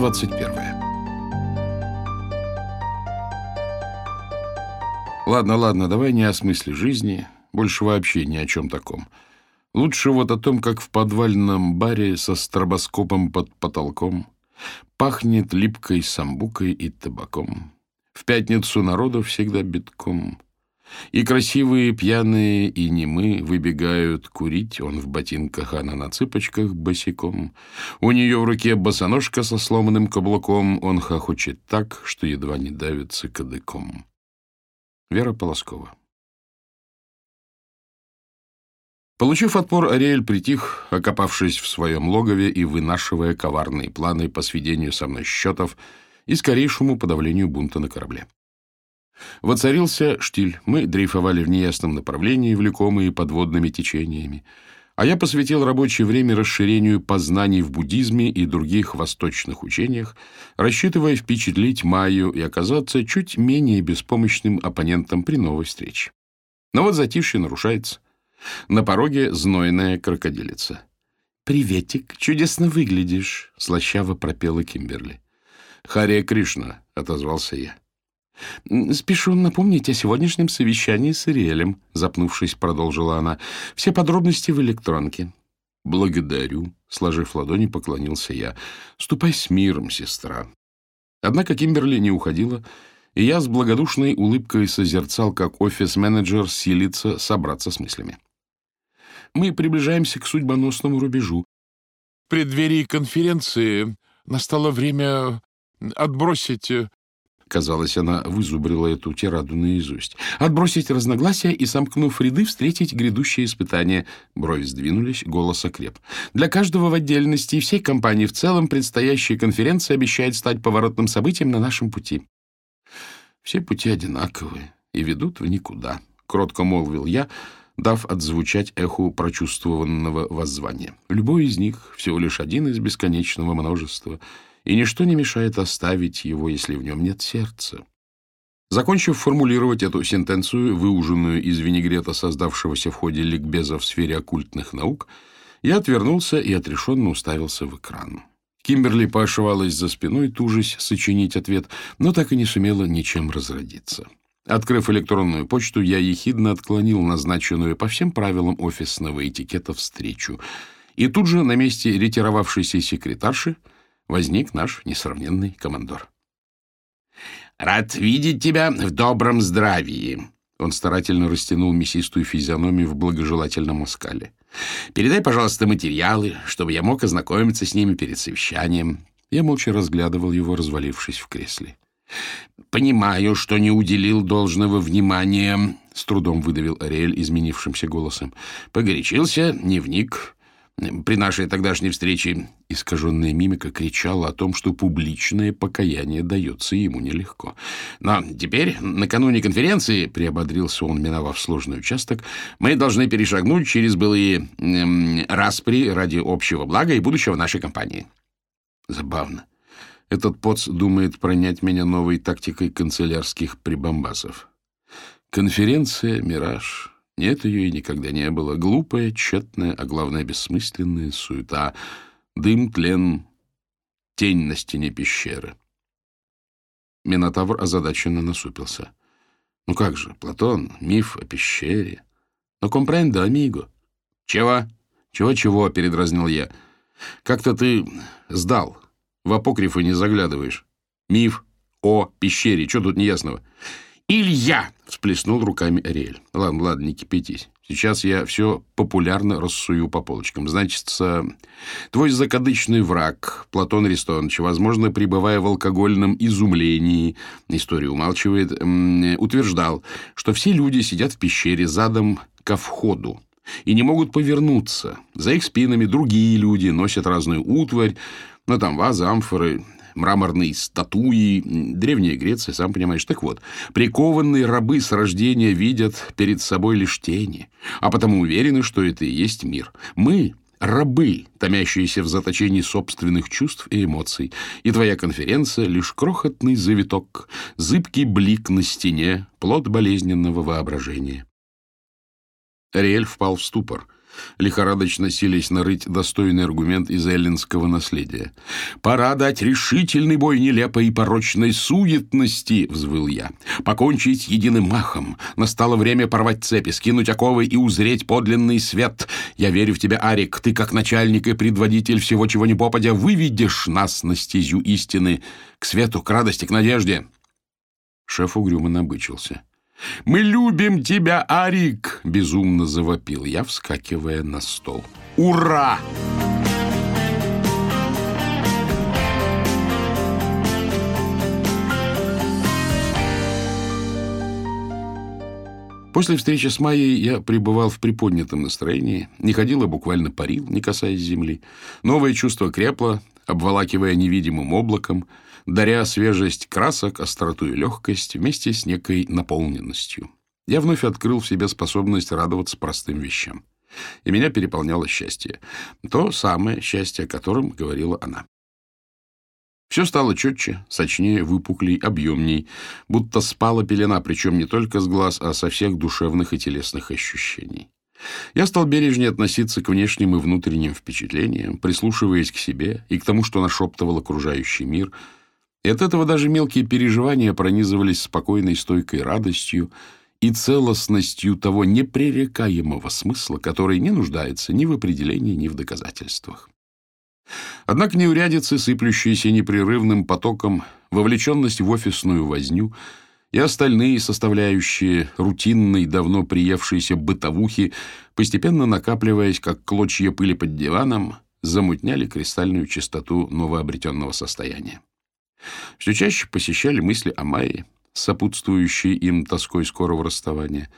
Глава 21. Ладно, ладно, давай не о смысле жизни, больше вообще ни о чем таком. Лучше вот о том, как в подвальном баре со стробоскопом под потолком пахнет липкой самбукой и табаком. В пятницу народу всегда битком — и красивые, пьяные и немы выбегают курить, он в ботинках, она на цыпочках босиком. У нее в руке босоножка со сломанным каблуком, он хохочет так, что едва не давится кадыком. Вера Полоскова Получив отпор, Ариэль притих, окопавшись в своем логове и вынашивая коварные планы по сведению со мной счетов и скорейшему подавлению бунта на корабле. Воцарился штиль. Мы дрейфовали в неясном направлении, влекомые подводными течениями. А я посвятил рабочее время расширению познаний в буддизме и других восточных учениях, рассчитывая впечатлить Майю и оказаться чуть менее беспомощным оппонентом при новой встрече. Но вот затишье нарушается. На пороге знойная крокодилица. «Приветик, чудесно выглядишь», — слащаво пропела Кимберли. «Харе Кришна», — отозвался я. «Спешу напомнить о сегодняшнем совещании с Ириэлем», — запнувшись, продолжила она. «Все подробности в электронке». «Благодарю», — сложив ладони, поклонился я. «Ступай с миром, сестра». Однако Кимберли не уходила, и я с благодушной улыбкой созерцал, как офис-менеджер силится собраться с мыслями. Мы приближаемся к судьбоносному рубежу. В преддверии конференции настало время отбросить Казалось, она вызубрила эту тираду наизусть. Отбросить разногласия и, сомкнув ряды, встретить грядущее испытание. Брови сдвинулись, голос окреп. Для каждого в отдельности и всей компании в целом предстоящая конференция обещает стать поворотным событием на нашем пути. Все пути одинаковые и ведут в никуда, — кротко молвил я, дав отзвучать эху прочувствованного воззвания. Любой из них всего лишь один из бесконечного множества — и ничто не мешает оставить его, если в нем нет сердца. Закончив формулировать эту сентенцию, выуженную из винегрета, создавшегося в ходе ликбеза в сфере оккультных наук, я отвернулся и отрешенно уставился в экран. Кимберли поошивалась за спиной, тужась сочинить ответ, но так и не сумела ничем разродиться. Открыв электронную почту, я ехидно отклонил назначенную по всем правилам офисного этикета встречу. И тут же на месте ретировавшейся секретарши возник наш несравненный командор. «Рад видеть тебя в добром здравии!» Он старательно растянул мясистую физиономию в благожелательном оскале. «Передай, пожалуйста, материалы, чтобы я мог ознакомиться с ними перед совещанием». Я молча разглядывал его, развалившись в кресле. «Понимаю, что не уделил должного внимания», — с трудом выдавил Ариэль изменившимся голосом. «Погорячился, не вник. При нашей тогдашней встрече искаженная мимика кричала о том, что публичное покаяние дается ему нелегко. Но теперь, накануне конференции, приободрился он, миновав сложный участок, мы должны перешагнуть через былые эм, распри ради общего блага и будущего нашей компании. Забавно. Этот поц думает пронять меня новой тактикой канцелярских прибамбасов. Конференция «Мираж» Нет ее и никогда не было. Глупая, тщетная, а главное, бессмысленная суета. Дым, тлен, тень на стене пещеры. Минотавр озадаченно насупился. Ну как же, Платон, миф о пещере. Но компрендо, амиго. Чего? Чего-чего, передразнил я. Как-то ты сдал. В апокрифы не заглядываешь. Миф о пещере. Что тут неясного? «Илья!» — всплеснул руками Ариэль. «Ладно, ладно, не кипятись. Сейчас я все популярно рассую по полочкам. Значит, твой закадычный враг, Платон Аристонович, возможно, пребывая в алкогольном изумлении, история умалчивает, утверждал, что все люди сидят в пещере задом ко входу и не могут повернуться. За их спинами другие люди носят разную утварь, ну, там, вазы, амфоры, мраморные статуи, Древняя Греция, сам понимаешь. Так вот, прикованные рабы с рождения видят перед собой лишь тени, а потому уверены, что это и есть мир. Мы — рабы, томящиеся в заточении собственных чувств и эмоций, и твоя конференция — лишь крохотный завиток, зыбкий блик на стене, плод болезненного воображения. Ариэль впал в ступор — лихорадочно сились нарыть достойный аргумент из эллинского наследия. «Пора дать решительный бой нелепой и порочной суетности!» — взвыл я. «Покончить единым махом! Настало время порвать цепи, скинуть оковы и узреть подлинный свет! Я верю в тебя, Арик, ты, как начальник и предводитель всего, чего не попадя, выведешь нас на стезю истины, к свету, к радости, к надежде!» Шеф угрюмо набычился. «Мы любим тебя, Арик!» — безумно завопил я, вскакивая на стол. «Ура!» После встречи с Майей я пребывал в приподнятом настроении, не ходил, а буквально парил, не касаясь земли. Новое чувство крепло, обволакивая невидимым облаком — даря свежесть красок, остроту и легкость вместе с некой наполненностью. Я вновь открыл в себе способность радоваться простым вещам. И меня переполняло счастье. То самое счастье, о котором говорила она. Все стало четче, сочнее, выпуклей, объемней, будто спала пелена, причем не только с глаз, а со всех душевных и телесных ощущений. Я стал бережнее относиться к внешним и внутренним впечатлениям, прислушиваясь к себе и к тому, что нашептывал окружающий мир — и от этого даже мелкие переживания пронизывались спокойной стойкой радостью и целостностью того непререкаемого смысла, который не нуждается ни в определении, ни в доказательствах. Однако неурядицы, сыплющиеся непрерывным потоком, вовлеченность в офисную возню и остальные составляющие рутинной, давно приевшейся бытовухи, постепенно накапливаясь, как клочья пыли под диваном, замутняли кристальную чистоту новообретенного состояния. Все чаще посещали мысли о Майе, сопутствующие им тоской скорого расставания.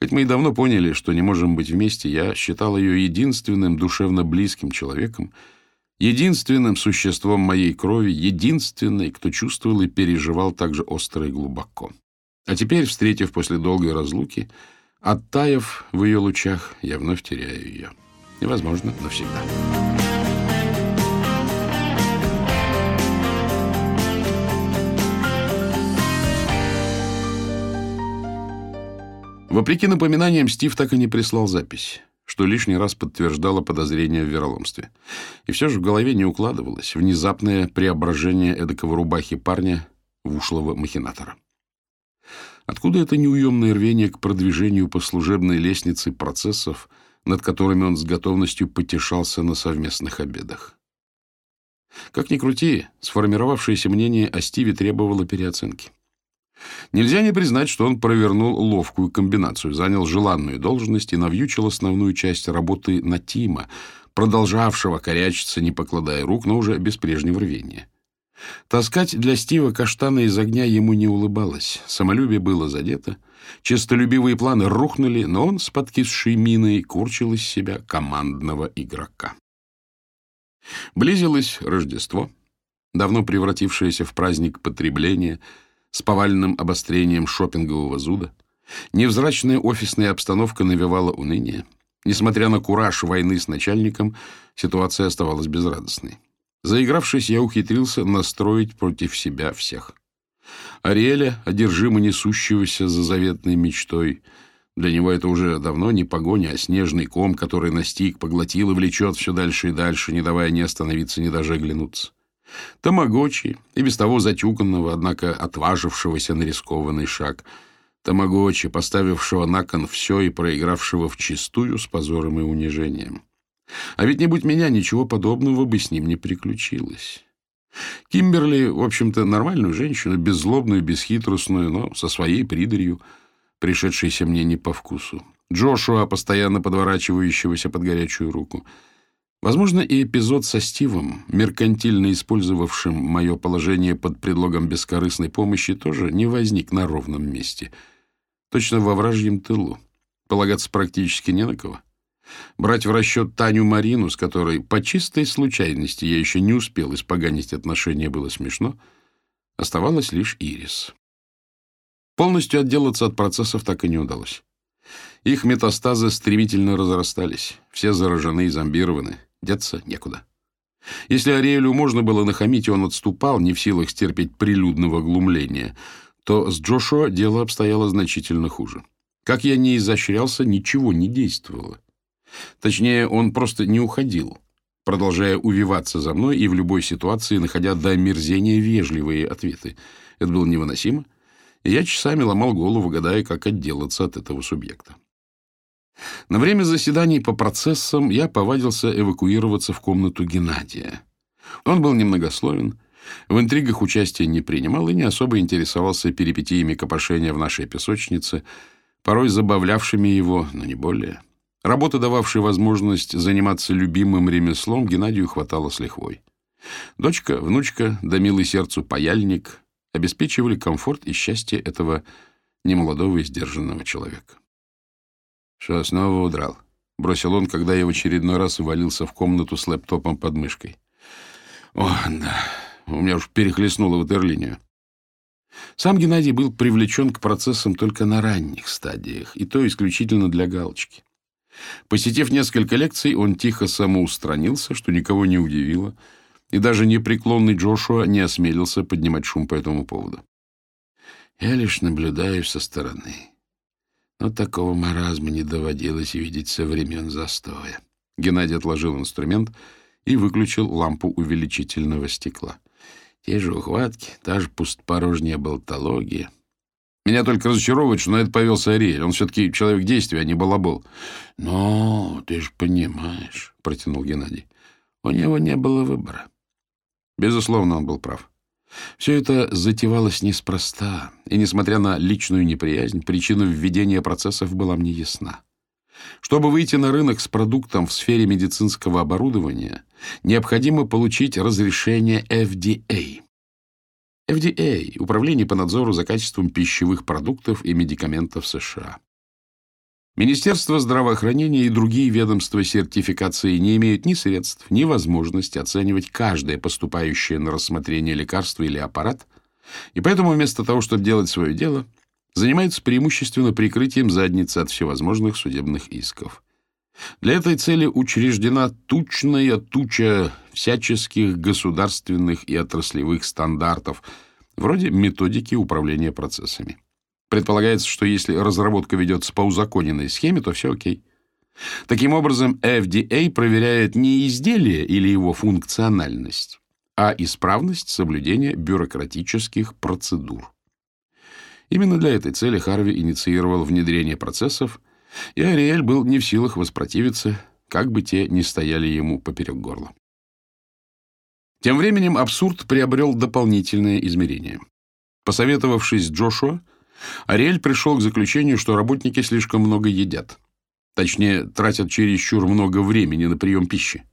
Хоть мы и давно поняли, что не можем быть вместе, я считал ее единственным душевно близким человеком, единственным существом моей крови, единственной, кто чувствовал и переживал так же остро и глубоко. А теперь, встретив после долгой разлуки, оттаяв в ее лучах, я вновь теряю ее. Невозможно навсегда. Вопреки напоминаниям, Стив так и не прислал запись, что лишний раз подтверждало подозрение в вероломстве. И все же в голове не укладывалось внезапное преображение эдакого рубахи парня в ушлого махинатора. Откуда это неуемное рвение к продвижению по служебной лестнице процессов, над которыми он с готовностью потешался на совместных обедах? Как ни крути, сформировавшееся мнение о Стиве требовало переоценки. Нельзя не признать, что он провернул ловкую комбинацию, занял желанную должность и навьючил основную часть работы на Тима, продолжавшего корячиться, не покладая рук, но уже без прежнего рвения. Таскать для Стива каштаны из огня ему не улыбалось. Самолюбие было задето, честолюбивые планы рухнули, но он с подкисшей миной курчил из себя командного игрока. Близилось Рождество, давно превратившееся в праздник потребления — с повальным обострением шопингового зуда. Невзрачная офисная обстановка навевала уныние. Несмотря на кураж войны с начальником, ситуация оставалась безрадостной. Заигравшись, я ухитрился настроить против себя всех. Ариэля, одержимо несущегося за заветной мечтой, для него это уже давно не погоня, а снежный ком, который настиг, поглотил и влечет все дальше и дальше, не давая ни остановиться, ни даже оглянуться. Тамагочи, и без того затюканного, однако отважившегося на рискованный шаг. Тамагочи, поставившего на кон все и проигравшего вчистую с позором и унижением. А ведь не будь меня, ничего подобного бы с ним не приключилось. Кимберли, в общем-то, нормальную женщину, беззлобную, бесхитростную, но со своей придарью, пришедшейся мне не по вкусу. Джошуа, постоянно подворачивающегося под горячую руку — Возможно, и эпизод со Стивом, меркантильно использовавшим мое положение под предлогом бескорыстной помощи, тоже не возник на ровном месте. Точно во вражьем тылу. Полагаться практически не на кого. Брать в расчет Таню Марину, с которой по чистой случайности я еще не успел испоганить отношения, было смешно. Оставалась лишь Ирис. Полностью отделаться от процессов так и не удалось. Их метастазы стремительно разрастались. Все заражены и зомбированы. Деться некуда. Если Ариэлю можно было нахамить, и он отступал, не в силах стерпеть прилюдного глумления, то с Джошуа дело обстояло значительно хуже. Как я не изощрялся, ничего не действовало. Точнее, он просто не уходил, продолжая увиваться за мной и в любой ситуации, находя до омерзения вежливые ответы. Это было невыносимо, и я часами ломал голову, гадая, как отделаться от этого субъекта. На время заседаний по процессам я повадился эвакуироваться в комнату Геннадия. Он был немногословен, в интригах участия не принимал и не особо интересовался перипетиями копошения в нашей песочнице, порой забавлявшими его, но не более. Работа, дававшая возможность заниматься любимым ремеслом, Геннадию хватало с лихвой. Дочка, внучка, да милый сердцу паяльник обеспечивали комфорт и счастье этого немолодого и сдержанного человека. «Что, снова удрал?» — бросил он, когда я в очередной раз ввалился в комнату с лэптопом под мышкой. «О, да, у меня уж перехлестнуло ватерлинию». Сам Геннадий был привлечен к процессам только на ранних стадиях, и то исключительно для галочки. Посетив несколько лекций, он тихо самоустранился, что никого не удивило, и даже непреклонный Джошуа не осмелился поднимать шум по этому поводу. «Я лишь наблюдаю со стороны. Но такого маразма не доводилось видеть со времен застоя». Геннадий отложил инструмент и выключил лампу увеличительного стекла. Те же ухватки, та же пустопорожняя болтология — меня только разочаровывает, что на это повелся Ариэль. Он все-таки человек действия, а не балабол. — Но ты же понимаешь, — протянул Геннадий, — у него не было выбора. Безусловно, он был прав. Все это затевалось неспроста, и, несмотря на личную неприязнь, причина введения процессов была мне ясна. Чтобы выйти на рынок с продуктом в сфере медицинского оборудования, необходимо получить разрешение FDA — FDA – Управление по надзору за качеством пищевых продуктов и медикаментов США. Министерство здравоохранения и другие ведомства сертификации не имеют ни средств, ни возможности оценивать каждое поступающее на рассмотрение лекарство или аппарат, и поэтому вместо того, чтобы делать свое дело, занимаются преимущественно прикрытием задницы от всевозможных судебных исков. Для этой цели учреждена тучная туча всяческих государственных и отраслевых стандартов, вроде методики управления процессами. Предполагается, что если разработка ведется по узаконенной схеме, то все окей. Таким образом, FDA проверяет не изделие или его функциональность, а исправность соблюдения бюрократических процедур. Именно для этой цели Харви инициировал внедрение процессов, и Ариэль был не в силах воспротивиться, как бы те ни стояли ему поперек горла. Тем временем абсурд приобрел дополнительное измерение. Посоветовавшись с Джошуа, Ариэль пришел к заключению, что работники слишком много едят. Точнее, тратят чересчур много времени на прием пищи.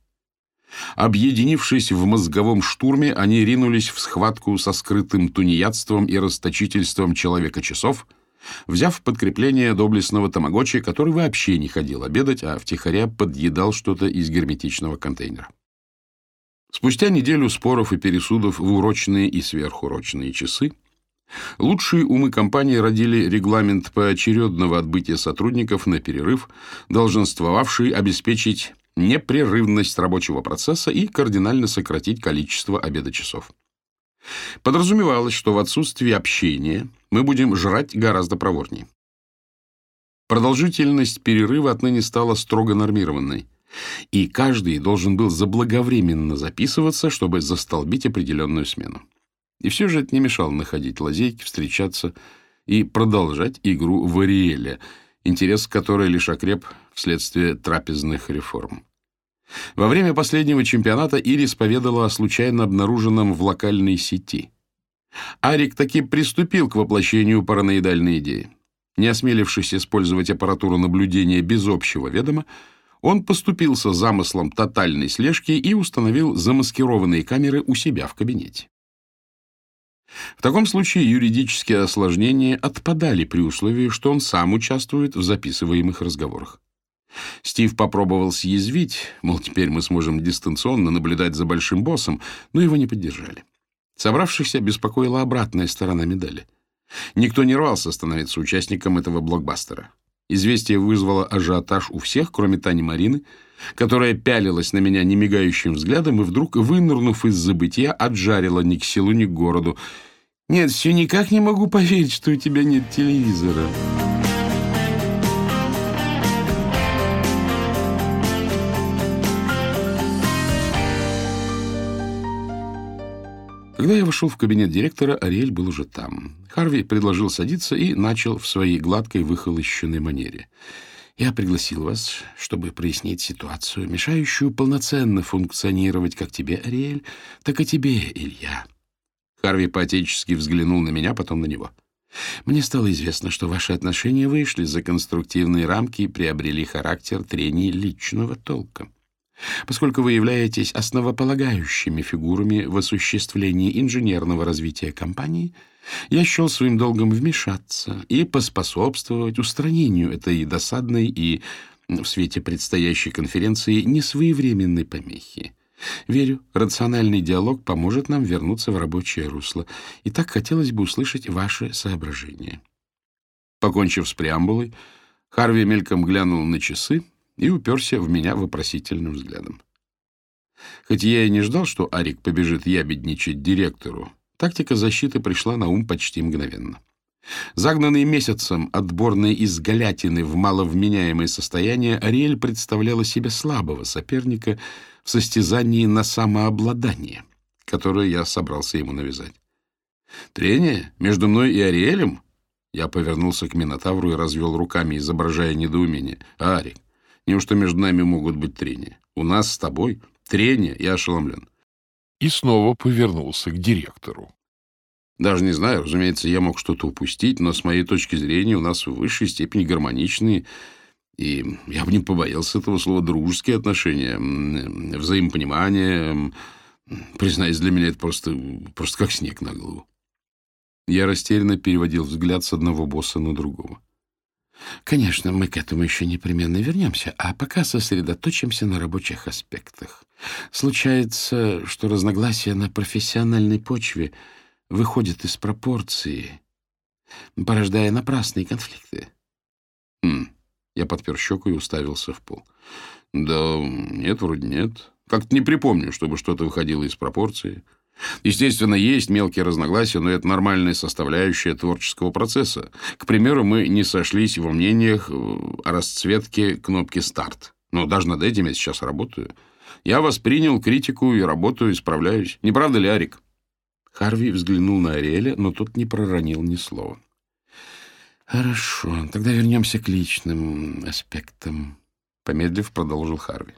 Объединившись в мозговом штурме, они ринулись в схватку со скрытым тунеядством и расточительством человека-часов, взяв подкрепление доблестного тамагочи, который вообще не ходил обедать, а втихаря подъедал что-то из герметичного контейнера. Спустя неделю споров и пересудов в урочные и сверхурочные часы лучшие умы компании родили регламент поочередного отбытия сотрудников на перерыв, долженствовавший обеспечить непрерывность рабочего процесса и кардинально сократить количество обедочасов. Подразумевалось, что в отсутствии общения мы будем жрать гораздо проворнее. Продолжительность перерыва отныне стала строго нормированной – и каждый должен был заблаговременно записываться, чтобы застолбить определенную смену. И все же это не мешало находить лазейки, встречаться и продолжать игру в Ариэле, интерес которой лишь окреп вследствие трапезных реформ. Во время последнего чемпионата Ирис поведала о случайно обнаруженном в локальной сети. Арик таки приступил к воплощению параноидальной идеи. Не осмелившись использовать аппаратуру наблюдения без общего ведома, он поступился замыслом тотальной слежки и установил замаскированные камеры у себя в кабинете. В таком случае юридические осложнения отпадали при условии, что он сам участвует в записываемых разговорах. Стив попробовал съязвить, мол, теперь мы сможем дистанционно наблюдать за большим боссом, но его не поддержали. Собравшихся беспокоила обратная сторона медали. Никто не рвался становиться участником этого блокбастера. Известие вызвало ажиотаж у всех, кроме Тани Марины, которая пялилась на меня немигающим взглядом и вдруг, вынырнув из забытия, отжарила ни к селу, ни к городу. «Нет, все никак не могу поверить, что у тебя нет телевизора». Когда я вошел в кабинет директора, Ариэль был уже там. Харви предложил садиться и начал в своей гладкой, выхолощенной манере. «Я пригласил вас, чтобы прояснить ситуацию, мешающую полноценно функционировать как тебе, Ариэль, так и тебе, Илья». Харви поотечески взглянул на меня, потом на него. «Мне стало известно, что ваши отношения вышли за конструктивные рамки и приобрели характер трений личного толка. Поскольку вы являетесь основополагающими фигурами в осуществлении инженерного развития компании, я счел своим долгом вмешаться и поспособствовать устранению этой досадной и, в свете предстоящей конференции, несвоевременной помехи. Верю, рациональный диалог поможет нам вернуться в рабочее русло. И так хотелось бы услышать ваши соображения. Покончив с преамбулой, Харви мельком глянул на часы и уперся в меня вопросительным взглядом. Хоть я и не ждал, что Арик побежит ябедничать директору, тактика защиты пришла на ум почти мгновенно. Загнанный месяцем отборной из галятины в маловменяемое состояние, Ариэль представляла себе слабого соперника в состязании на самообладание, которое я собрался ему навязать. Трение между мной и Ариэлем? Я повернулся к Минотавру и развел руками, изображая недоумение. «Арик, Неужто между нами могут быть трения? У нас с тобой трения, я ошеломлен. И снова повернулся к директору. Даже не знаю, разумеется, я мог что-то упустить, но с моей точки зрения у нас в высшей степени гармоничные, и я бы не побоялся этого слова дружеские отношения, взаимопонимание. Признаюсь, для меня это просто, просто как снег на голову. Я растерянно переводил взгляд с одного босса на другого. Конечно, мы к этому еще непременно вернемся, а пока сосредоточимся на рабочих аспектах. Случается, что разногласия на профессиональной почве выходят из пропорции, порождая напрасные конфликты. Хм. Я подпер щеку и уставился в пол. Да нет, вроде нет. Как-то не припомню, чтобы что-то выходило из пропорции. Естественно, есть мелкие разногласия, но это нормальная составляющая творческого процесса. К примеру, мы не сошлись во мнениях э, о расцветке кнопки «Старт». Но даже над этим я сейчас работаю. Я воспринял критику и работаю, исправляюсь. Не правда ли, Арик? Харви взглянул на Ариэля, но тот не проронил ни слова. «Хорошо, тогда вернемся к личным аспектам», — помедлив продолжил Харви.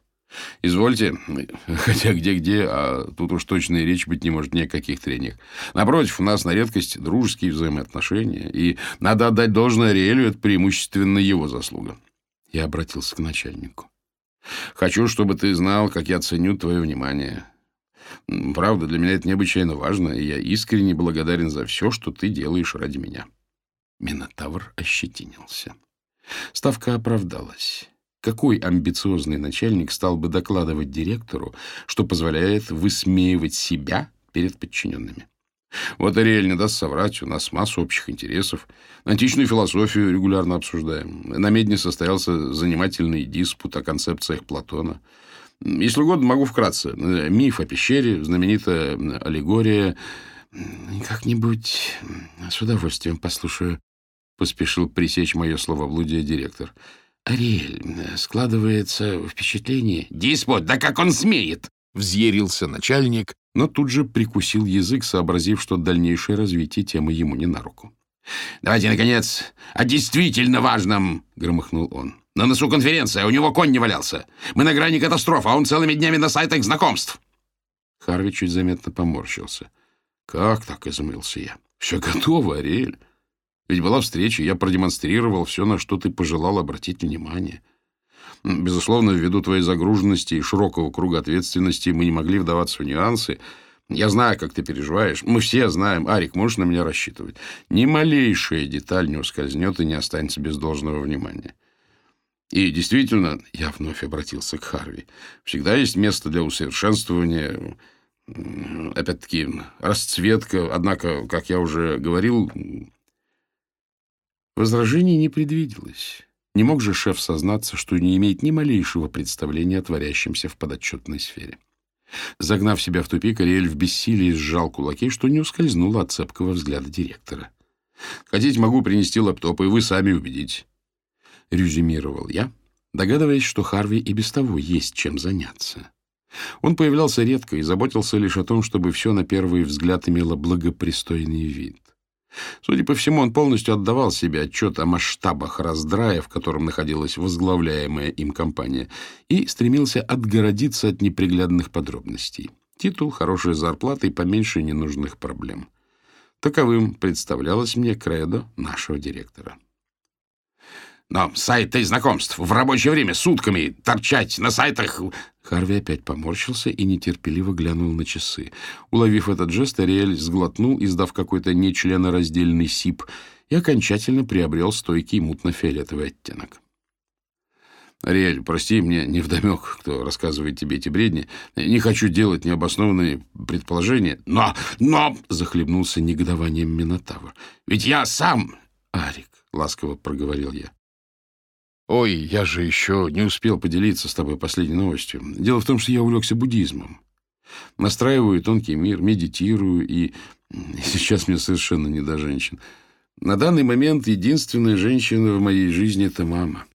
Извольте, хотя где-где, а тут уж точно и речь быть не может ни о каких трениях. Напротив, у нас на редкость дружеские взаимоотношения, и надо отдать должное Ариэлю, это преимущественно его заслуга. Я обратился к начальнику. Хочу, чтобы ты знал, как я ценю твое внимание. Правда, для меня это необычайно важно, и я искренне благодарен за все, что ты делаешь ради меня. Минотавр ощетинился. Ставка оправдалась. Какой амбициозный начальник стал бы докладывать директору, что позволяет высмеивать себя перед подчиненными? Вот Ариэль не даст соврать, у нас масса общих интересов. Античную философию регулярно обсуждаем. На Медне состоялся занимательный диспут о концепциях Платона. Если угодно, могу вкратце. Миф о пещере, знаменитая аллегория. Как-нибудь с удовольствием послушаю, поспешил пресечь мое словоблудие директор. — Ариэль, складывается впечатление... Диспут, да как он смеет! Взъярился начальник, но тут же прикусил язык, сообразив, что дальнейшее развитие темы ему не на руку. «Давайте, наконец, о действительно важном!» — громыхнул он. «На носу конференция, у него конь не валялся. Мы на грани катастрофы, а он целыми днями на сайтах знакомств!» Харви чуть заметно поморщился. «Как так?» — изумился я. «Все готово, Ариэль. Ведь была встреча, я продемонстрировал все, на что ты пожелал обратить внимание. Безусловно, ввиду твоей загруженности и широкого круга ответственности мы не могли вдаваться в нюансы. Я знаю, как ты переживаешь. Мы все знаем. Арик, можешь на меня рассчитывать. Ни малейшая деталь не ускользнет и не останется без должного внимания. И действительно, я вновь обратился к Харви. Всегда есть место для усовершенствования, опять-таки, расцветка. Однако, как я уже говорил, Возражений не предвиделось. Не мог же шеф сознаться, что не имеет ни малейшего представления о творящемся в подотчетной сфере. Загнав себя в тупик, Ариэль в бессилии сжал кулаки, что не ускользнуло от цепкого взгляда директора. «Хотите, могу принести лаптоп, и вы сами убедите». Резюмировал я, догадываясь, что Харви и без того есть чем заняться. Он появлялся редко и заботился лишь о том, чтобы все на первый взгляд имело благопристойный вид. Судя по всему, он полностью отдавал себе отчет о масштабах раздрая, в котором находилась возглавляемая им компания, и стремился отгородиться от неприглядных подробностей. Титул, хорошая зарплата и поменьше ненужных проблем. Таковым представлялось мне кредо нашего директора. Но сайты знакомств в рабочее время сутками торчать на сайтах... Харви опять поморщился и нетерпеливо глянул на часы. Уловив этот жест, Ариэль сглотнул, издав какой-то нечленораздельный сип, и окончательно приобрел стойкий мутно-фиолетовый оттенок. «Ариэль, прости, мне невдомек, кто рассказывает тебе эти бредни. Не хочу делать необоснованные предположения, но... но...» — захлебнулся негодованием Минотавр. «Ведь я сам...» «Арик», — ласково проговорил я. Ой, я же еще не успел поделиться с тобой последней новостью. Дело в том, что я увлекся буддизмом. Настраиваю тонкий мир, медитирую, и сейчас мне совершенно не до женщин. На данный момент единственная женщина в моей жизни — это мама.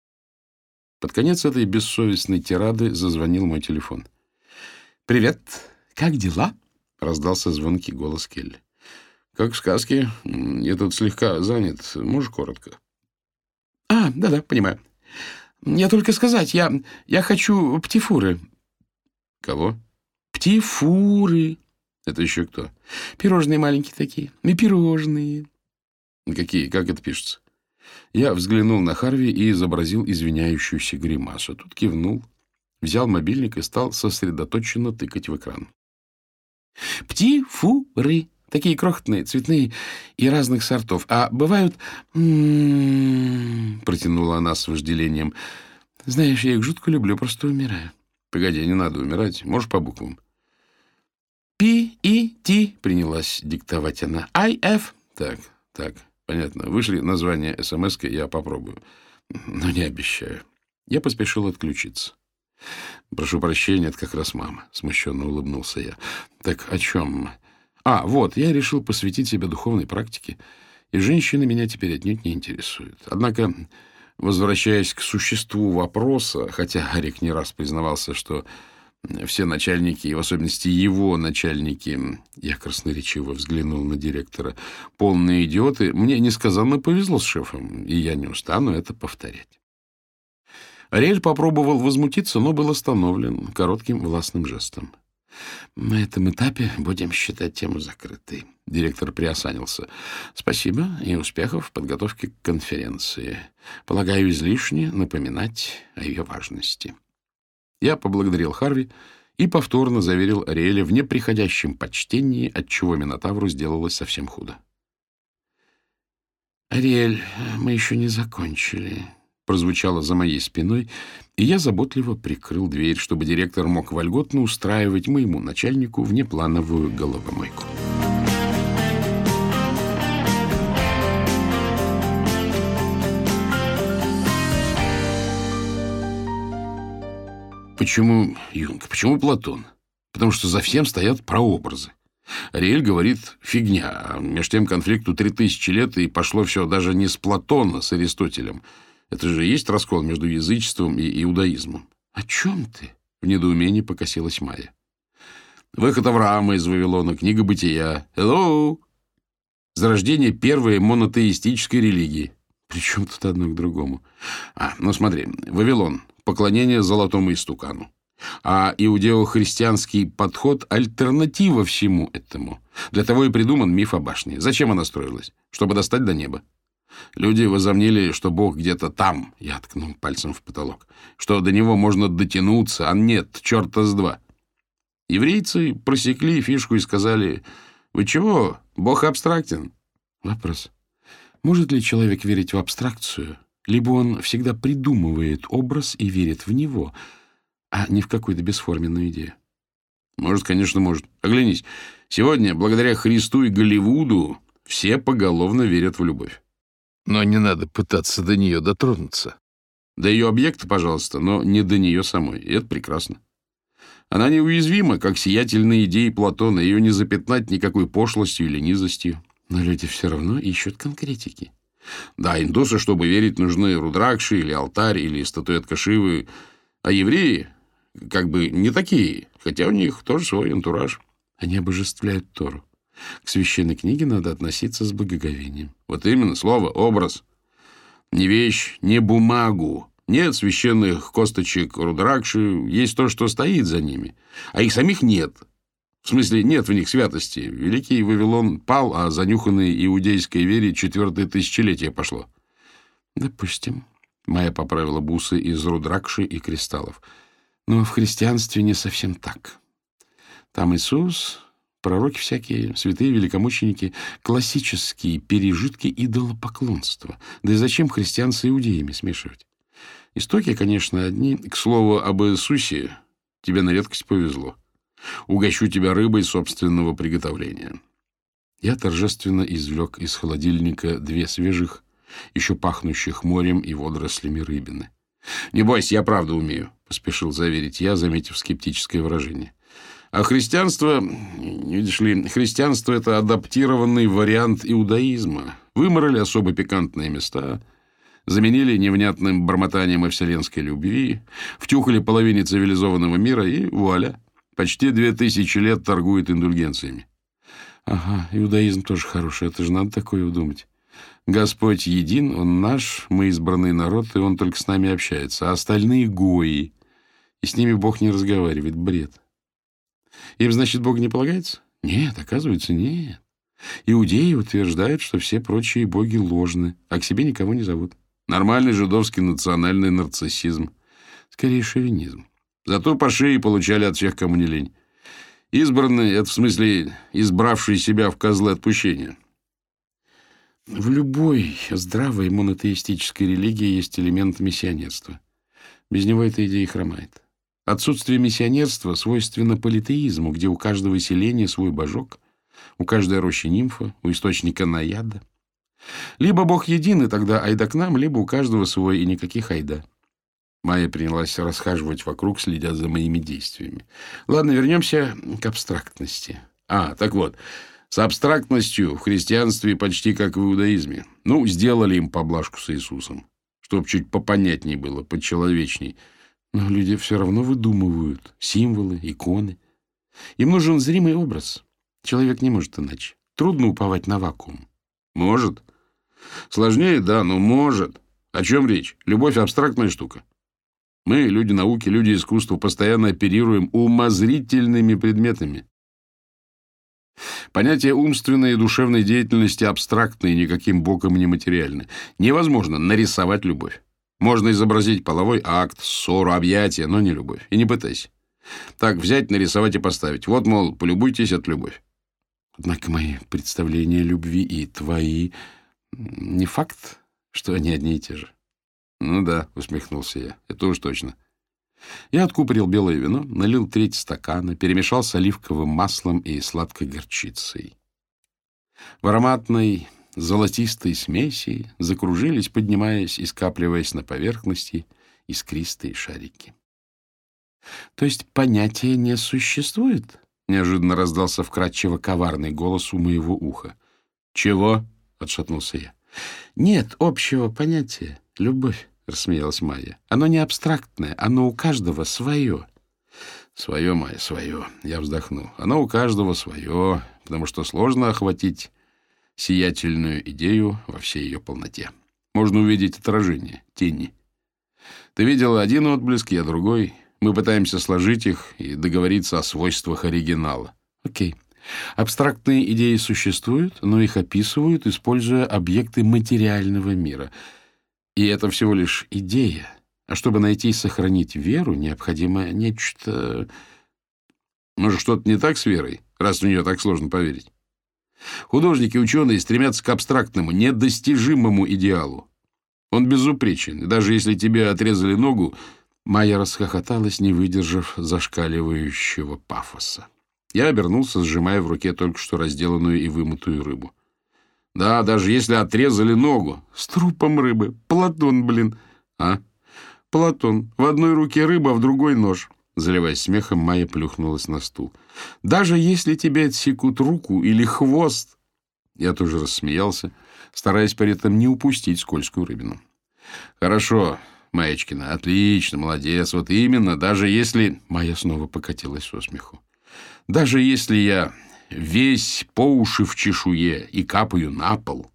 Под конец этой бессовестной тирады зазвонил мой телефон. «Привет! Как дела?» — раздался звонкий голос Келли. «Как в сказке. Я тут слегка занят. Можешь коротко?» «А, да-да, понимаю. Я только сказать, я, я хочу птифуры. Кого? Птифуры. Это еще кто? Пирожные маленькие такие. И пирожные. Какие? Как это пишется? Я взглянул на Харви и изобразил извиняющуюся гримасу. Тут кивнул, взял мобильник и стал сосредоточенно тыкать в экран. Птифуры. Такие крохотные, цветные и разных сортов. А бывают... М-м-м, протянула она с вожделением. Знаешь, я их жутко люблю, просто умираю. Погоди, не надо умирать. Можешь по буквам? Пи и Ти принялась диктовать она. I F. Так, так, понятно. Вышли название смс я попробую. Но не обещаю. Я поспешил отключиться. Прошу прощения, это как раз мама. Смущенно улыбнулся я. Так о чем? А, вот, я решил посвятить себя духовной практике, и женщины меня теперь отнюдь не интересуют. Однако, возвращаясь к существу вопроса, хотя Арик не раз признавался, что все начальники, и в особенности его начальники, я красноречиво взглянул на директора, полные идиоты, мне несказанно повезло с шефом, и я не устану это повторять. Ариэль попробовал возмутиться, но был остановлен коротким властным жестом. На этом этапе будем считать тему закрытой. Директор приосанился. Спасибо и успехов в подготовке к конференции. Полагаю, излишне напоминать о ее важности. Я поблагодарил Харви и повторно заверил Ариэля в неприходящем почтении, отчего Минотавру сделалось совсем худо. «Ариэль, мы еще не закончили», прозвучало за моей спиной, и я заботливо прикрыл дверь, чтобы директор мог вольготно устраивать моему начальнику внеплановую головомойку. Почему Юнг? Почему Платон? Потому что за всем стоят прообразы. Ариэль говорит «фигня», а между тем конфликту три тысячи лет, и пошло все даже не с Платона, с Аристотелем, это же есть раскол между язычеством и иудаизмом. — О чем ты? — в недоумении покосилась Майя. — Выход Авраама из Вавилона, книга Бытия. Hello! Зарождение первой монотеистической религии. Причем тут одно к другому? А, ну смотри, Вавилон — поклонение золотому истукану. А иудео-христианский подход — альтернатива всему этому. Для того и придуман миф о башне. Зачем она строилась? Чтобы достать до неба. Люди возомнили, что Бог где-то там, я ткнул пальцем в потолок, что до него можно дотянуться, а нет, черта с два. Еврейцы просекли фишку и сказали, «Вы чего? Бог абстрактен». Вопрос. Может ли человек верить в абстракцию, либо он всегда придумывает образ и верит в него, а не в какую-то бесформенную идею? Может, конечно, может. Оглянись. Сегодня, благодаря Христу и Голливуду, все поголовно верят в любовь. Но не надо пытаться до нее дотронуться. До ее объекта, пожалуйста, но не до нее самой. И это прекрасно. Она неуязвима, как сиятельные идеи Платона. Ее не запятнать никакой пошлостью или низостью. Но люди все равно ищут конкретики. Да, индусы, чтобы верить, нужны рудракши или алтарь, или статуэтка Шивы. А евреи? как бы не такие, хотя у них тоже свой антураж. Они обожествляют Тору. К священной книге надо относиться с благоговением. Вот именно, слово, образ. Не вещь, не бумагу. Нет священных косточек Рудракши, есть то, что стоит за ними. А их самих нет. В смысле, нет в них святости. Великий Вавилон пал, а занюханной иудейской вере четвертое тысячелетие пошло. Допустим. Майя поправила бусы из рудракши и кристаллов. Но в христианстве не совсем так. Там Иисус, пророки всякие, святые великомученики, классические пережитки идолопоклонства. Да и зачем христиан с иудеями смешивать? Истоки, конечно, одни. К слову об Иисусе, тебе на редкость повезло. Угощу тебя рыбой собственного приготовления. Я торжественно извлек из холодильника две свежих, еще пахнущих морем и водорослями рыбины. «Не бойся, я правда умею», — поспешил заверить я, заметив скептическое выражение. А христианство, видишь ли, христианство — это адаптированный вариант иудаизма. Выморали особо пикантные места, заменили невнятным бормотанием о вселенской любви, втюхали половине цивилизованного мира и вуаля, почти две тысячи лет торгует индульгенциями. Ага, иудаизм тоже хороший, это же надо такое удумать. Господь един, Он наш, мы избранный народ, и Он только с нами общается, а остальные — гои, и с ними Бог не разговаривает, бред. Им, значит, Бог не полагается? Нет, оказывается, нет. Иудеи утверждают, что все прочие боги ложны, а к себе никого не зовут. Нормальный жидовский национальный нарциссизм. Скорее, шовинизм. Зато по шее получали от всех, кому не лень. Избранный — это в смысле избравший себя в козлы отпущения. В любой здравой монотеистической религии есть элемент миссионерства. Без него эта идея хромает. Отсутствие миссионерства свойственно политеизму, где у каждого селения свой божок, у каждой рощи нимфа, у источника наяда. Либо бог един, и тогда айда к нам, либо у каждого свой, и никаких айда. Майя принялась расхаживать вокруг, следя за моими действиями. Ладно, вернемся к абстрактности. А, так вот, с абстрактностью в христианстве почти как в иудаизме. Ну, сделали им поблажку с Иисусом, чтоб чуть попонятней было, почеловечней. Но люди все равно выдумывают символы, иконы. Им нужен зримый образ. Человек не может иначе. Трудно уповать на вакуум. Может. Сложнее, да, но может. О чем речь? Любовь — абстрактная штука. Мы, люди науки, люди искусства, постоянно оперируем умозрительными предметами. Понятия умственной и душевной деятельности абстрактны и никаким боком не материальны. Невозможно нарисовать любовь. Можно изобразить половой акт, ссору, объятия, но не любовь. И не пытайся. Так взять, нарисовать и поставить. Вот, мол, полюбуйтесь от любовь. Однако мои представления любви и твои не факт, что они одни и те же. Ну да, усмехнулся я. Это уж точно. Я откупорил белое вино, налил треть стакана, перемешал с оливковым маслом и сладкой горчицей. В ароматной золотистой смеси закружились, поднимаясь и скапливаясь на поверхности искристые шарики. — То есть понятия не существует? — неожиданно раздался вкрадчиво коварный голос у моего уха. — Чего? — отшатнулся я. — Нет общего понятия. Любовь. — рассмеялась Майя. — Оно не абстрактное, оно у каждого свое. — Свое, Майя, свое. Я вздохнул. Оно у каждого свое, потому что сложно охватить сиятельную идею во всей ее полноте. Можно увидеть отражение, тени. Ты видела один отблеск, я другой. Мы пытаемся сложить их и договориться о свойствах оригинала. Окей. Абстрактные идеи существуют, но их описывают, используя объекты материального мира — и это всего лишь идея. А чтобы найти и сохранить веру, необходимо нечто... Может, что-то не так с верой, раз в нее так сложно поверить? Художники ученые стремятся к абстрактному, недостижимому идеалу. Он безупречен, и даже если тебе отрезали ногу, Майя расхохоталась, не выдержав зашкаливающего пафоса. Я обернулся, сжимая в руке только что разделанную и вымытую рыбу. Да, даже если отрезали ногу. С трупом рыбы. Платон, блин. А? Платон. В одной руке рыба, а в другой нож. Заливаясь смехом, Майя плюхнулась на стул. Даже если тебе отсекут руку или хвост... Я тоже рассмеялся, стараясь при этом не упустить скользкую рыбину. Хорошо, Маечкина, отлично, молодец, вот именно, даже если... Майя снова покатилась со смеху. Даже если я весь по уши в чешуе и капаю на пол,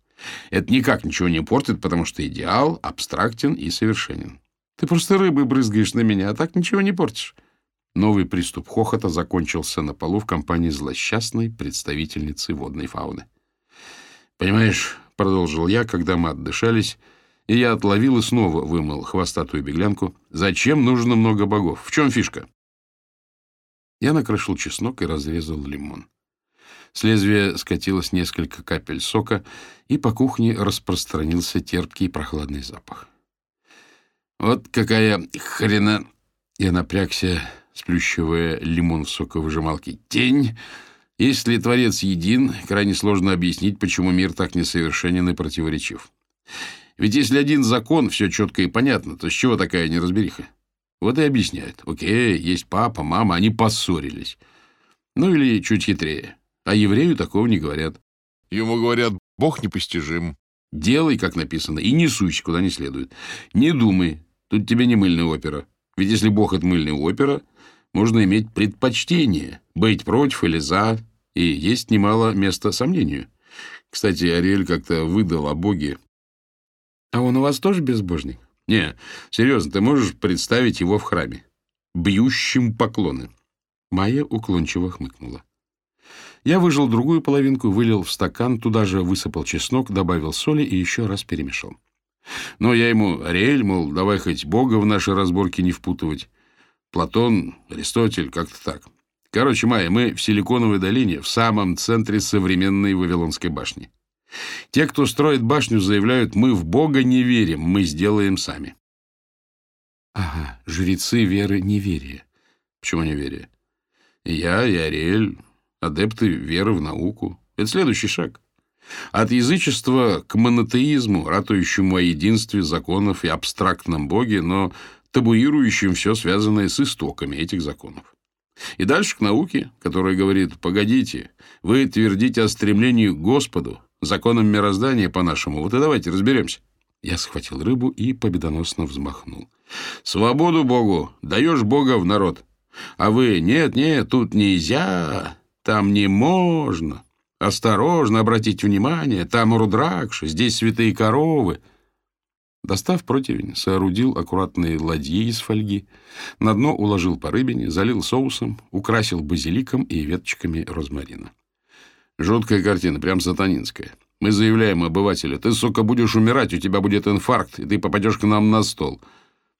это никак ничего не портит, потому что идеал абстрактен и совершенен. Ты просто рыбой брызгаешь на меня, а так ничего не портишь. Новый приступ хохота закончился на полу в компании злосчастной представительницы водной фауны. «Понимаешь», — продолжил я, когда мы отдышались, и я отловил и снова вымыл хвостатую беглянку, «зачем нужно много богов? В чем фишка?» Я накрошил чеснок и разрезал лимон. С лезвия скатилось несколько капель сока, и по кухне распространился терпкий прохладный запах. «Вот какая хрена...» Я напрягся, сплющивая лимон в соковыжималке. «Тень!» Если Творец един, крайне сложно объяснить, почему мир так несовершенен и противоречив. Ведь если один закон, все четко и понятно, то с чего такая неразбериха? Вот и объясняет. Окей, есть папа, мама, они поссорились. Ну или чуть хитрее. А еврею такого не говорят. Ему говорят, Бог непостижим. Делай, как написано, и не суйся, куда не следует. Не думай, тут тебе не мыльная опера. Ведь если Бог — это мыльная опера, можно иметь предпочтение, быть против или за, и есть немало места сомнению. Кстати, Ариэль как-то выдал о Боге. А он у вас тоже безбожник? Не, серьезно, ты можешь представить его в храме? Бьющим поклоны. Майя уклончиво хмыкнула. Я выжил другую половинку, вылил в стакан, туда же высыпал чеснок, добавил соли и еще раз перемешал. Но я ему, Ариэль, мол, давай хоть Бога в наши разборки не впутывать. Платон, Аристотель, как-то так. Короче, Майя, мы в Силиконовой долине, в самом центре современной Вавилонской башни. Те, кто строит башню, заявляют, мы в Бога не верим, мы сделаем сами. Ага, жрецы веры неверия. Почему неверия? И я, и Ариэль, адепты веры в науку. Это следующий шаг. От язычества к монотеизму, ратующему о единстве законов и абстрактном Боге, но табуирующим все связанное с истоками этих законов. И дальше к науке, которая говорит, погодите, вы твердите о стремлении к Господу, законам мироздания по-нашему, вот и давайте разберемся. Я схватил рыбу и победоносно взмахнул. Свободу Богу, даешь Бога в народ. А вы, нет, нет, тут нельзя, там не можно. Осторожно, обратите внимание, там рудракши, здесь святые коровы. Достав противень, соорудил аккуратные ладьи из фольги, на дно уложил по рыбине, залил соусом, украсил базиликом и веточками розмарина. Жуткая картина, прям сатанинская. Мы заявляем обывателю, ты, сука, будешь умирать, у тебя будет инфаркт, и ты попадешь к нам на стол.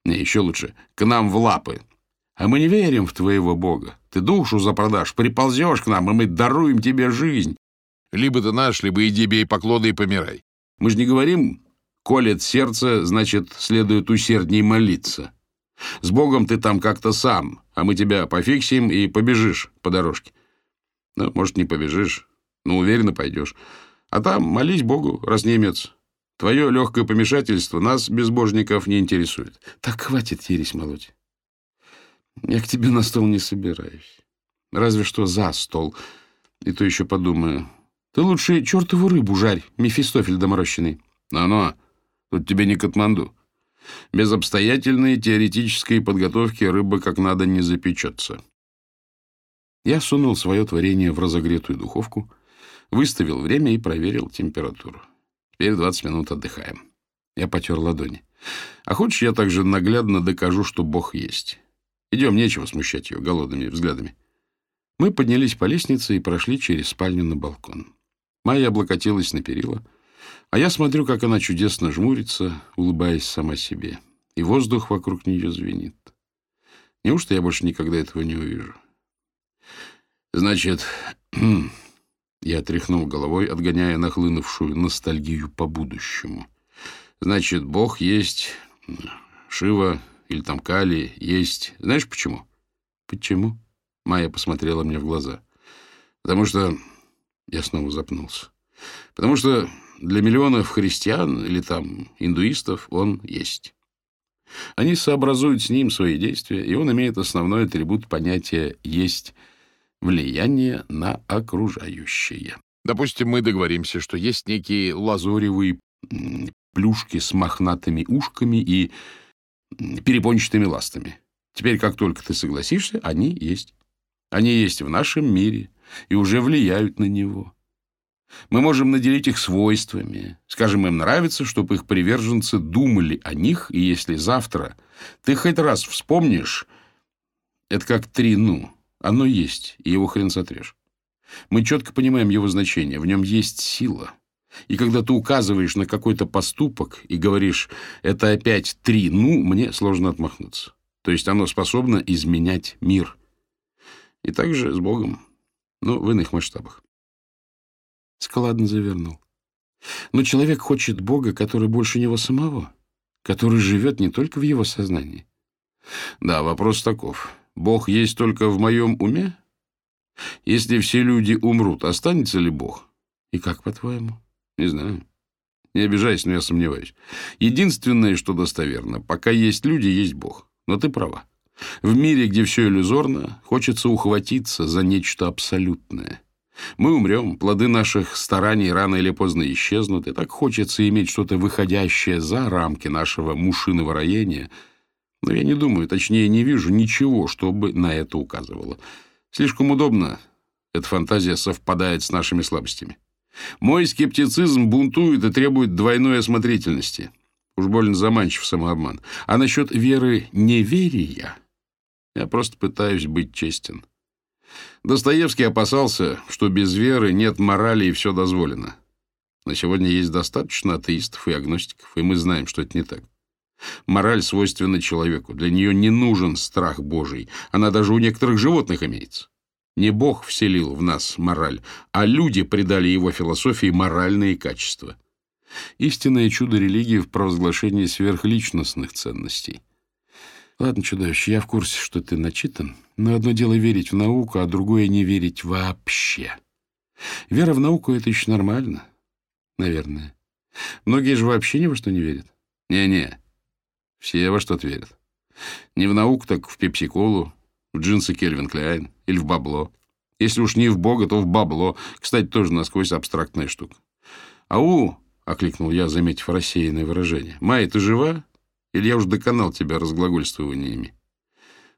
Не, еще лучше, к нам в лапы. А мы не верим в твоего бога. Ты душу запродашь, приползешь к нам, и мы даруем тебе жизнь. Либо ты наш, либо иди бей поклоны и помирай. Мы же не говорим, колет сердце, значит, следует усердней молиться. С Богом ты там как-то сам, а мы тебя пофиксим и побежишь по дорожке. Ну, может, не побежишь, но уверенно пойдешь. А там молись Богу, раз немец. Твое легкое помешательство нас, безбожников, не интересует. Так хватит ересь молоть. Я к тебе на стол не собираюсь. Разве что за стол. И то еще подумаю. Ты лучше чертову рыбу жарь, Мефистофель доморощенный. Ну-ну, тут тебе не Катманду. Без обстоятельной теоретической подготовки рыба как надо не запечется. Я сунул свое творение в разогретую духовку, выставил время и проверил температуру. Теперь 20 минут отдыхаем. Я потер ладони. А хочешь, я также наглядно докажу, что Бог есть? Идем, нечего смущать ее голодными взглядами. Мы поднялись по лестнице и прошли через спальню на балкон. Майя облокотилась на перила, а я смотрю, как она чудесно жмурится, улыбаясь сама себе, и воздух вокруг нее звенит. Неужто я больше никогда этого не увижу? Значит, я тряхнул головой, отгоняя нахлынувшую ностальгию по будущему. Значит, Бог есть, Шива или там Кали есть. Знаешь почему? Почему? Майя посмотрела мне в глаза. Потому что я снова запнулся. Потому что для миллионов христиан или там индуистов он есть. Они сообразуют с ним свои действия, и он имеет основной атрибут понятия «есть» влияние на окружающее. Допустим, мы договоримся, что есть некие лазуревые плюшки с мохнатыми ушками и перепончатыми ластами. Теперь, как только ты согласишься, они есть. Они есть в нашем мире и уже влияют на него. Мы можем наделить их свойствами. Скажем, им нравится, чтобы их приверженцы думали о них, и если завтра ты хоть раз вспомнишь, это как три «ну». Оно есть, и его хрен сотрешь. Мы четко понимаем его значение, в нем есть сила. И когда ты указываешь на какой-то поступок и говоришь «это опять три «ну», мне сложно отмахнуться. То есть оно способно изменять мир. И также с Богом, но в иных масштабах. Складно завернул. Но человек хочет Бога, который больше него самого, который живет не только в его сознании. Да, вопрос таков. Бог есть только в моем уме? Если все люди умрут, останется ли Бог? И как, по-твоему? Не знаю. Не обижайся, но я сомневаюсь. Единственное, что достоверно, пока есть люди, есть Бог. Но ты права. В мире, где все иллюзорно, хочется ухватиться за нечто абсолютное. Мы умрем, плоды наших стараний рано или поздно исчезнут, и так хочется иметь что-то выходящее за рамки нашего мушиного роения. Но я не думаю, точнее, не вижу ничего, чтобы на это указывало. Слишком удобно. Эта фантазия совпадает с нашими слабостями. Мой скептицизм бунтует и требует двойной осмотрительности. Уж больно заманчив самообман. А насчет веры неверия я просто пытаюсь быть честен. Достоевский опасался, что без веры нет морали и все дозволено. Но сегодня есть достаточно атеистов и агностиков, и мы знаем, что это не так. Мораль свойственна человеку. Для нее не нужен страх Божий. Она даже у некоторых животных имеется. Не Бог вселил в нас мораль, а люди придали его философии моральные качества. Истинное чудо религии в провозглашении сверхличностных ценностей. Ладно, чудовище, я в курсе, что ты начитан, но одно дело верить в науку, а другое не верить вообще. Вера в науку — это еще нормально. Наверное. Многие же вообще ни во что не верят. Не-не, все во что-то верят. Не в науку, так в пепсиколу, в джинсы Кельвин Кляйн или в бабло. Если уж не в Бога, то в бабло. Кстати, тоже насквозь абстрактная штука. «Ау!» — окликнул я, заметив рассеянное выражение. «Майя, ты жива? Или я уж доконал тебя разглагольствованиями?»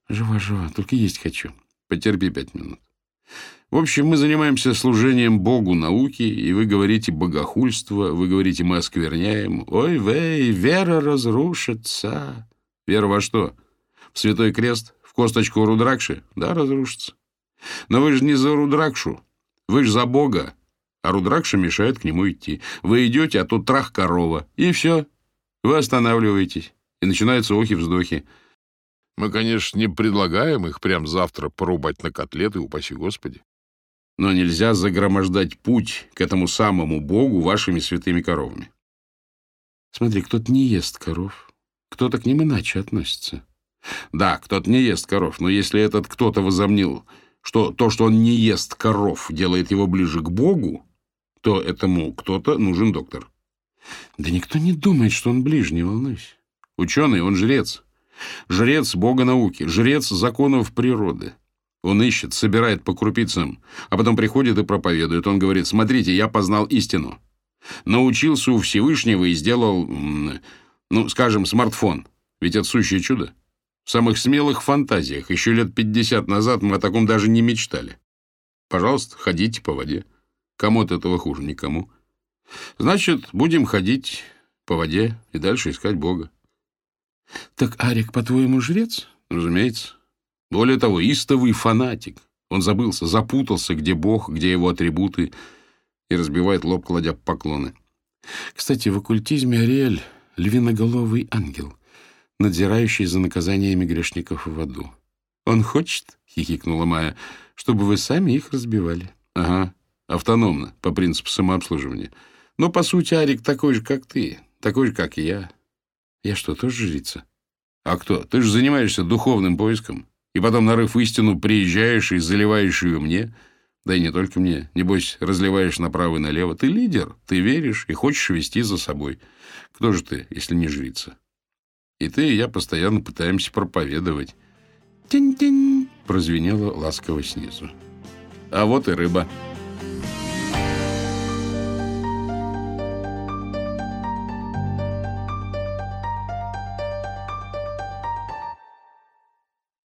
«Жива, жива, только есть хочу». «Потерпи пять минут». В общем, мы занимаемся служением Богу науки, и вы говорите богохульство, вы говорите мы оскверняем. Ой, вей, вера разрушится. Вера во что? В Святой Крест? В косточку Рудракши? Да, разрушится. Но вы же не за Рудракшу, вы же за Бога. А Рудракша мешает к нему идти. Вы идете, а тут трах корова. И все. Вы останавливаетесь. И начинаются охи-вздохи. Мы, конечно, не предлагаем их прямо завтра порубать на котлеты, упаси Господи. Но нельзя загромождать путь к этому самому Богу вашими святыми коровами. Смотри, кто-то не ест коров, кто-то к ним иначе относится. Да, кто-то не ест коров, но если этот кто-то возомнил, что то, что он не ест коров, делает его ближе к Богу, то этому кто-то нужен доктор. Да никто не думает, что он ближе, не волнуйся. Ученый, он жрец. Жрец Бога науки, жрец законов природы. Он ищет, собирает по крупицам, а потом приходит и проповедует. Он говорит, смотрите, я познал истину. Научился у Всевышнего и сделал, ну, скажем, смартфон. Ведь это сущее чудо. В самых смелых фантазиях еще лет 50 назад мы о таком даже не мечтали. Пожалуйста, ходите по воде. Кому от этого хуже? Никому. Значит, будем ходить по воде и дальше искать Бога. Так Арик, по-твоему, жрец? Разумеется. Более того, истовый фанатик. Он забылся, запутался, где Бог, где его атрибуты, и разбивает лоб, кладя поклоны. Кстати, в оккультизме Ариэль — львиноголовый ангел, надзирающий за наказаниями грешников в аду. «Он хочет, — хихикнула Майя, — чтобы вы сами их разбивали». «Ага, автономно, по принципу самообслуживания. Но, по сути, Арик такой же, как ты, такой же, как и я. Я что, тоже жрица? А кто? Ты же занимаешься духовным поиском. И потом, нарыв истину, приезжаешь и заливаешь ее мне. Да и не только мне. Небось, разливаешь направо и налево. Ты лидер, ты веришь и хочешь вести за собой. Кто же ты, если не жрица? И ты, и я постоянно пытаемся проповедовать. «Тинь-тинь!» — прозвенело ласково снизу. А вот и рыба.